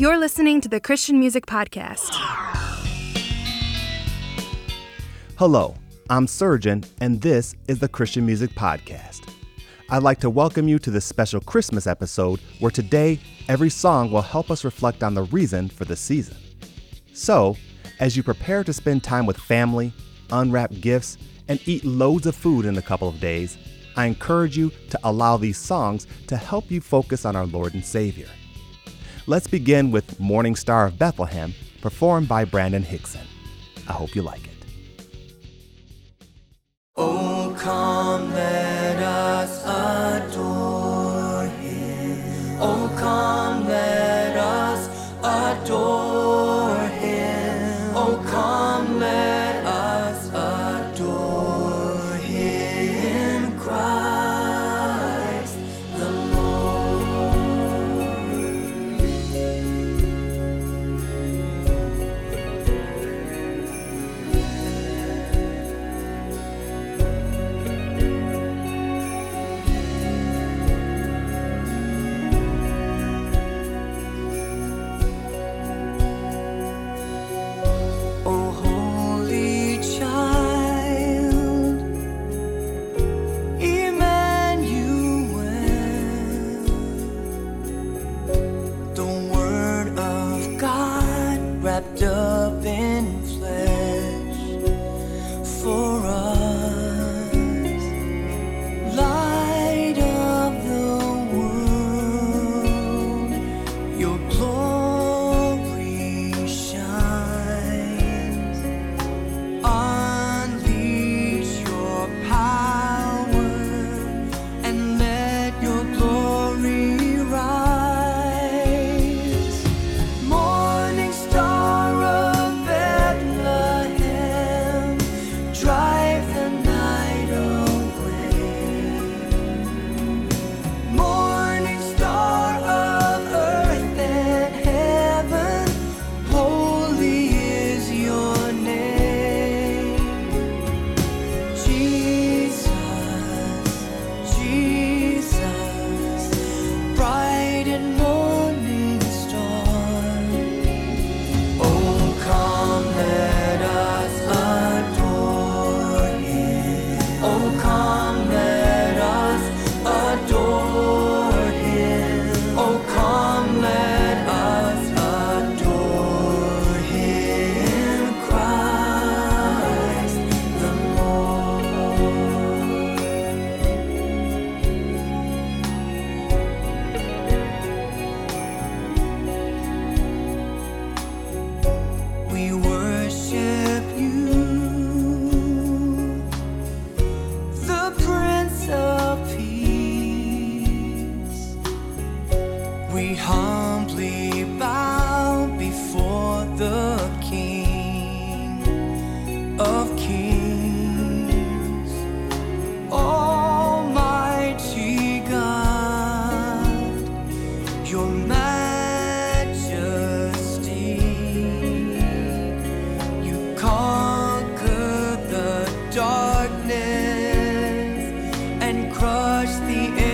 You're listening to the Christian Music Podcast. Hello, I'm Surgeon, and this is the Christian Music Podcast. I'd like to welcome you to this special Christmas episode where today every song will help us reflect on the reason for the season. So, as you prepare to spend time with family, unwrap gifts, and eat loads of food in a couple of days, I encourage you to allow these songs to help you focus on our Lord and Savior. Let's begin with Morning Star of Bethlehem, performed by Brandon Hickson. I hope you like it. Oh, come, let us adore him. Oh, come, let us adore crush the enemy.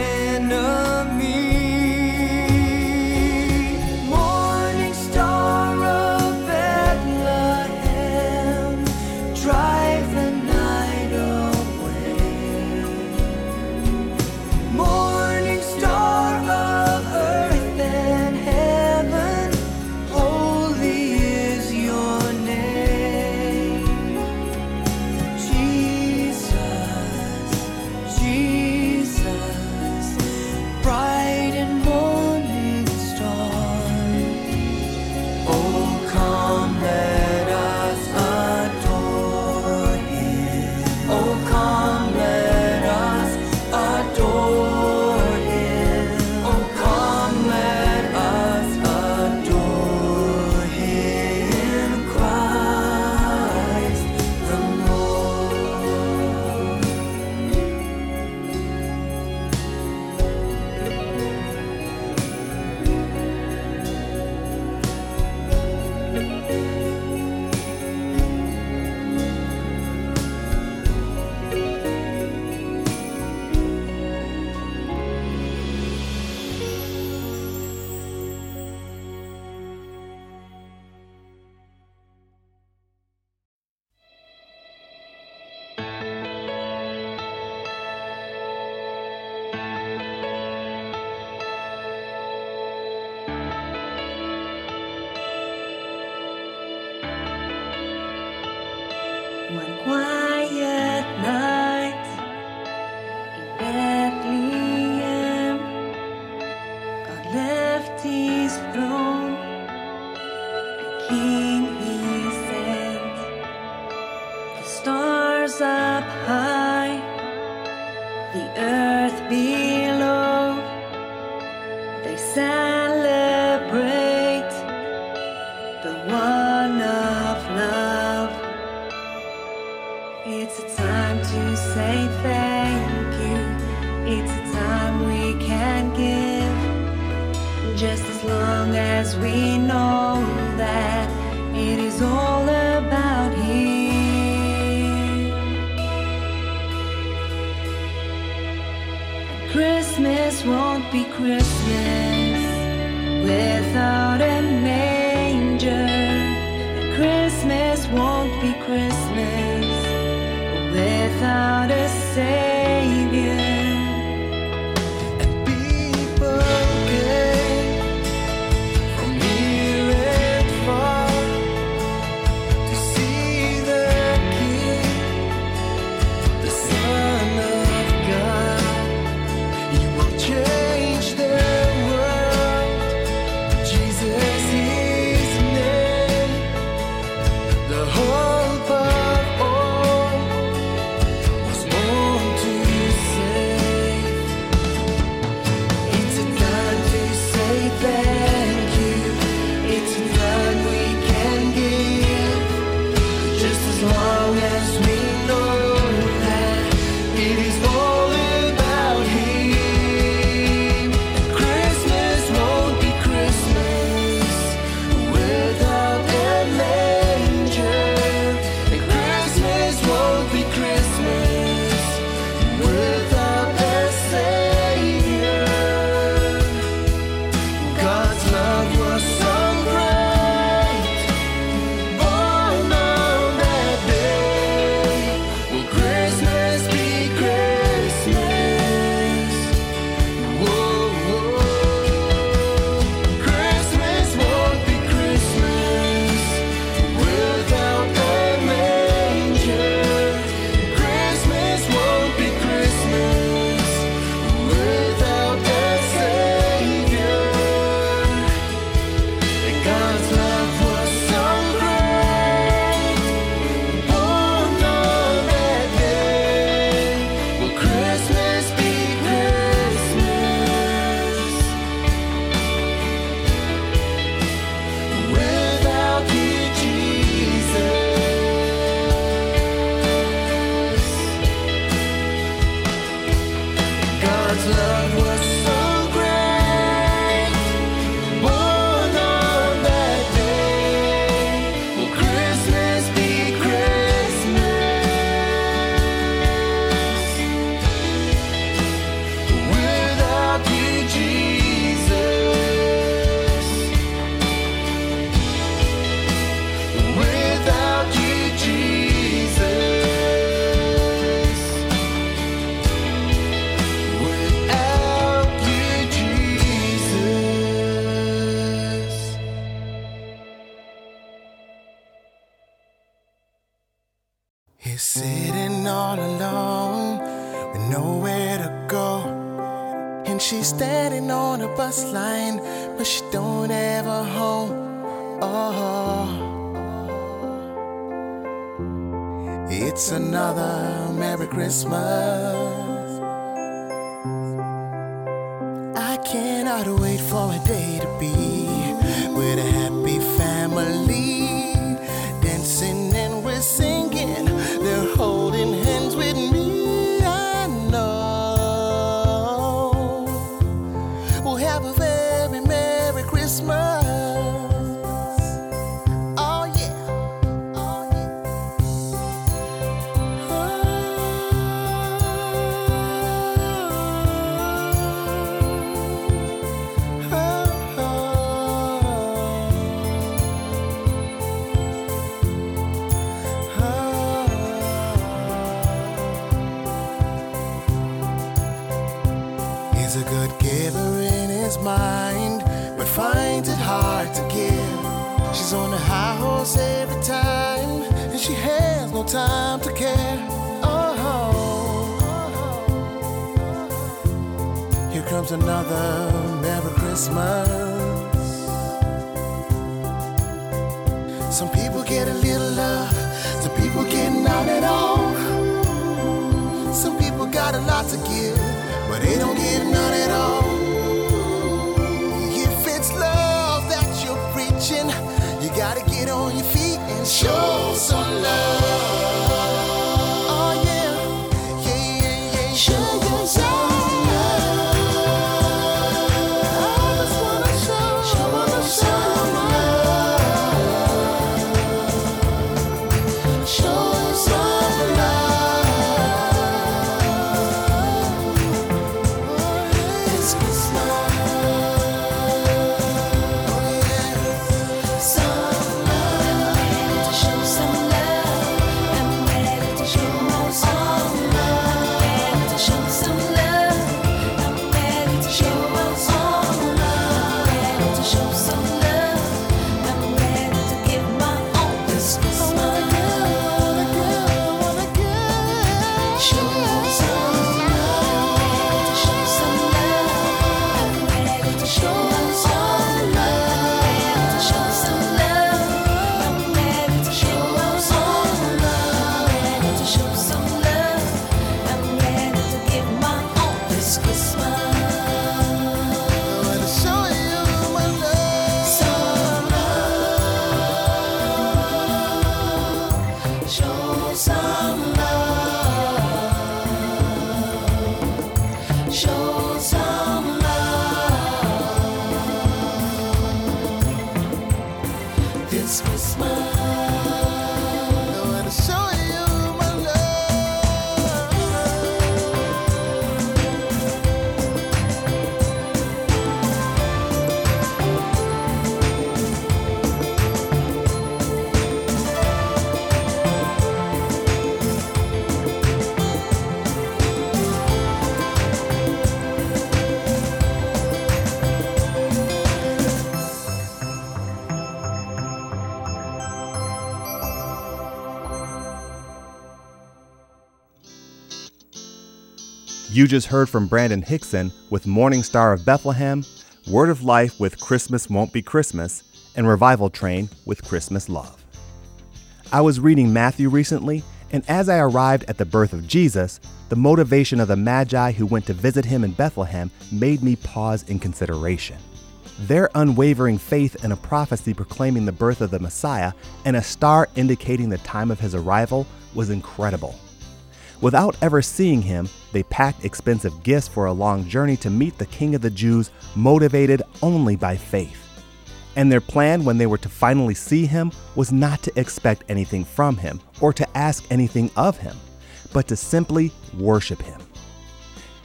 love was line, but she don't ever home. Oh, it's another Merry Christmas. I cannot wait for a day to be with a happy. on a high horse every time, and she has no time to care. Oh, here comes another Merry Christmas. Some people get a little love, some people get none at all. Some people got a lot to give, but they don't get none at all. Show some love. Show You just heard from Brandon Hickson with Morning Star of Bethlehem, Word of Life with Christmas Won't Be Christmas, and Revival Train with Christmas Love. I was reading Matthew recently, and as I arrived at the birth of Jesus, the motivation of the Magi who went to visit him in Bethlehem made me pause in consideration. Their unwavering faith in a prophecy proclaiming the birth of the Messiah and a star indicating the time of his arrival was incredible. Without ever seeing him, they packed expensive gifts for a long journey to meet the King of the Jews, motivated only by faith. And their plan when they were to finally see him was not to expect anything from him or to ask anything of him, but to simply worship him.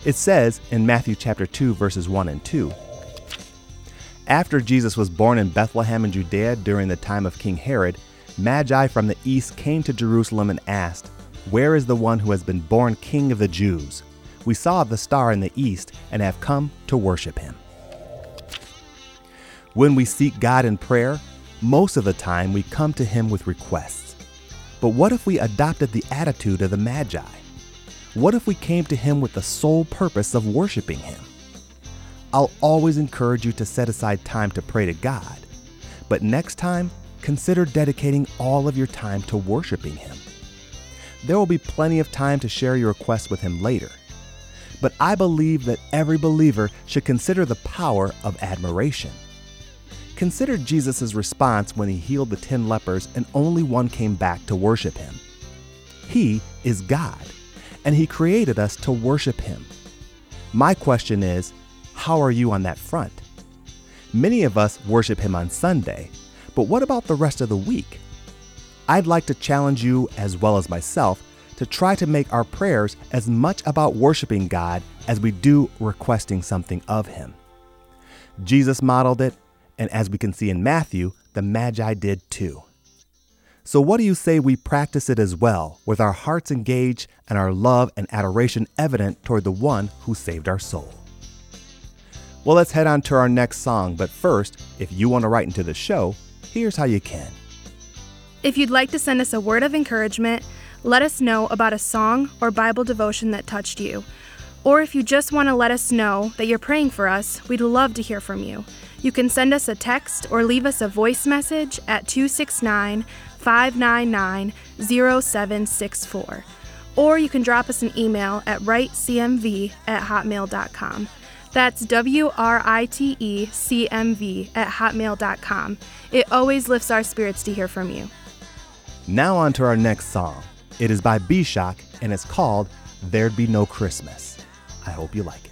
It says in Matthew chapter 2 verses 1 and 2, after Jesus was born in Bethlehem in Judea during the time of King Herod, Magi from the east came to Jerusalem and asked, Where is the one who has been born King of the Jews? We saw the star in the east and have come to worship him. When we seek God in prayer, most of the time we come to him with requests. But what if we adopted the attitude of the Magi? What if we came to him with the sole purpose of worshiping him? I'll always encourage you to set aside time to pray to God. But next time, consider dedicating all of your time to worshiping Him. There will be plenty of time to share your requests with Him later. But I believe that every believer should consider the power of admiration. Consider Jesus' response when he healed the ten lepers and only one came back to worship him. He is God, and he created us to worship him. My question is, how are you on that front? Many of us worship Him on Sunday, but what about the rest of the week? I'd like to challenge you, as well as myself, to try to make our prayers as much about worshiping God as we do requesting something of Him. Jesus modeled it, and as we can see in Matthew, the Magi did too. So, what do you say we practice it as well, with our hearts engaged and our love and adoration evident toward the one who saved our soul? Well, let's head on to our next song, but first, if you want to write into the show, here's how you can. If you'd like to send us a word of encouragement, let us know about a song or Bible devotion that touched you. Or if you just want to let us know that you're praying for us, we'd love to hear from you. You can send us a text or leave us a voice message at 269 599 0764. Or you can drop us an email at writecmv at hotmail.com. That's W R I T E C M V at hotmail.com. It always lifts our spirits to hear from you. Now, on to our next song. It is by B Shock and it's called There'd Be No Christmas. I hope you like it.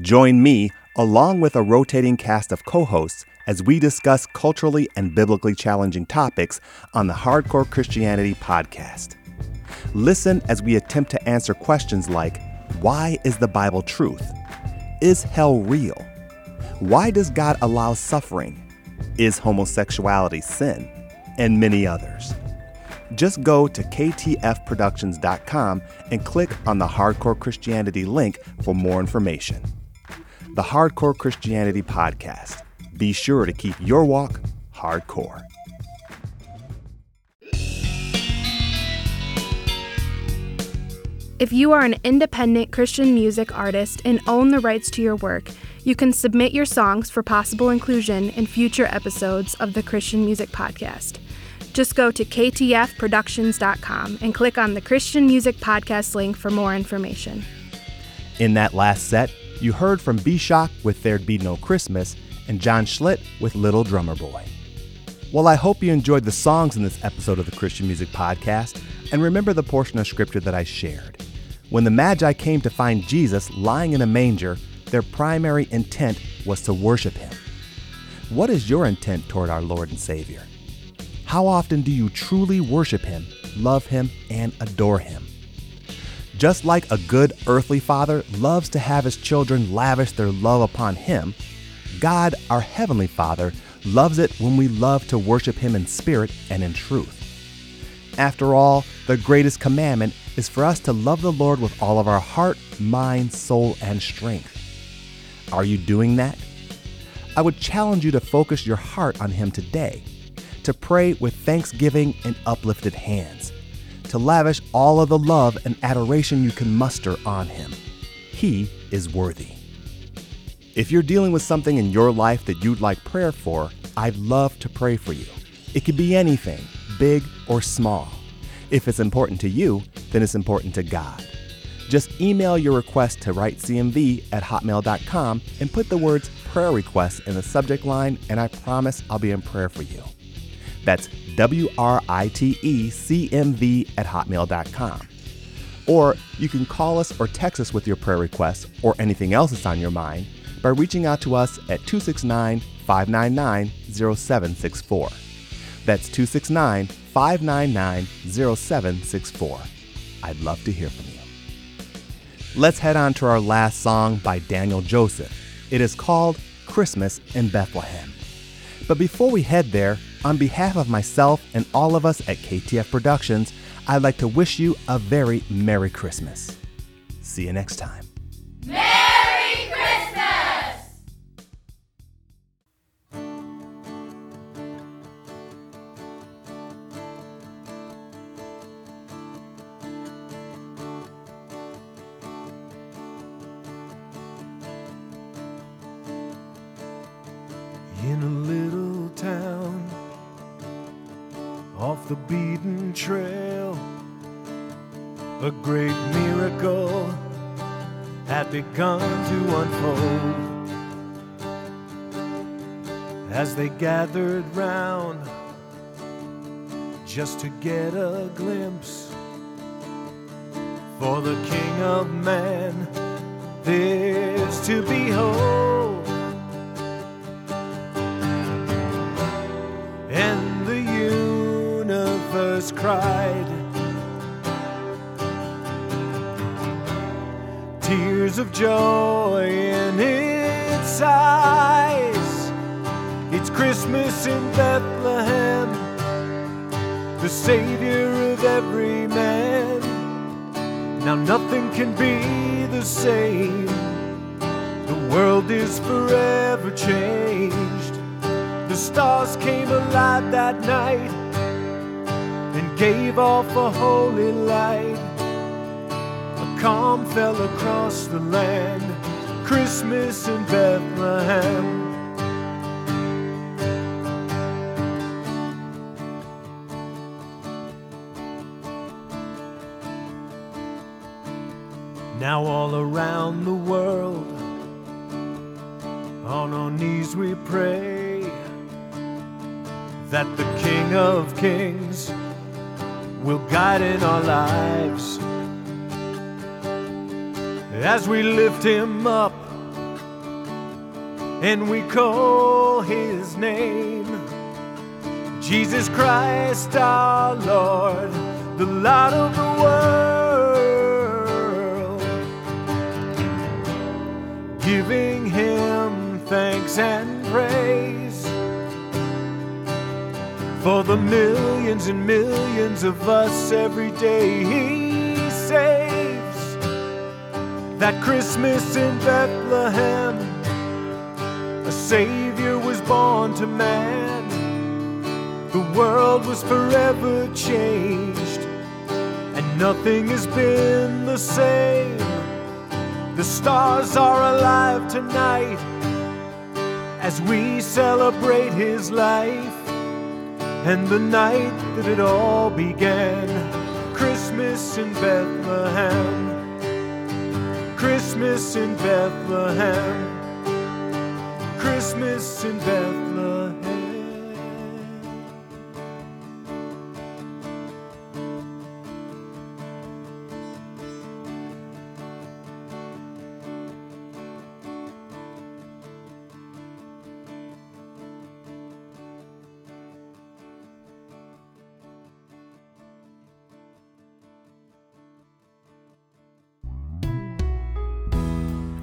Join me, along with a rotating cast of co hosts, as we discuss culturally and biblically challenging topics on the Hardcore Christianity podcast. Listen as we attempt to answer questions like Why is the Bible truth? Is hell real? Why does God allow suffering? Is homosexuality sin? And many others. Just go to ktfproductions.com and click on the Hardcore Christianity link for more information. The Hardcore Christianity Podcast. Be sure to keep your walk hardcore. If you are an independent Christian music artist and own the rights to your work, you can submit your songs for possible inclusion in future episodes of the Christian Music Podcast. Just go to ktfproductions.com and click on the Christian Music Podcast link for more information. In that last set, you heard from B Shock with There'd Be No Christmas and John Schlitt with Little Drummer Boy. Well, I hope you enjoyed the songs in this episode of the Christian Music Podcast and remember the portion of scripture that I shared. When the Magi came to find Jesus lying in a manger, their primary intent was to worship him. What is your intent toward our Lord and Savior? How often do you truly worship him, love him, and adore him? Just like a good earthly father loves to have his children lavish their love upon him, God, our heavenly Father, loves it when we love to worship him in spirit and in truth. After all, the greatest commandment is for us to love the Lord with all of our heart, mind, soul, and strength. Are you doing that? I would challenge you to focus your heart on Him today, to pray with thanksgiving and uplifted hands, to lavish all of the love and adoration you can muster on Him. He is worthy. If you're dealing with something in your life that you'd like prayer for, I'd love to pray for you. It could be anything, big or small. If it's important to you, then it's important to God. Just email your request to writecmv at hotmail.com and put the words prayer request in the subject line, and I promise I'll be in prayer for you. That's W R I T E C M V at hotmail.com. Or you can call us or text us with your prayer requests or anything else that's on your mind by reaching out to us at 269 599 0764. That's 269 599 0764. I'd love to hear from you. Let's head on to our last song by Daniel Joseph. It is called Christmas in Bethlehem. But before we head there, on behalf of myself and all of us at KTF Productions, I'd like to wish you a very Merry Christmas. See you next time. Gathered round just to get a glimpse for the King of Man is to behold. And the universe cried, tears of joy in its eyes. Christmas in Bethlehem, the Savior of every man. Now nothing can be the same. The world is forever changed. The stars came alive that night and gave off a holy light. A calm fell across the land. Christmas in Bethlehem. Now, all around the world, on our knees we pray that the King of Kings will guide in our lives as we lift him up and we call his name. Jesus Christ our Lord, the light of the world, giving him thanks and praise for the millions and millions of us every day he saves. That Christmas in Bethlehem, a Savior was born to man. The world was forever changed, and nothing has been the same. The stars are alive tonight as we celebrate his life and the night that it all began. Christmas in Bethlehem. Christmas in Bethlehem. Christmas in Bethlehem.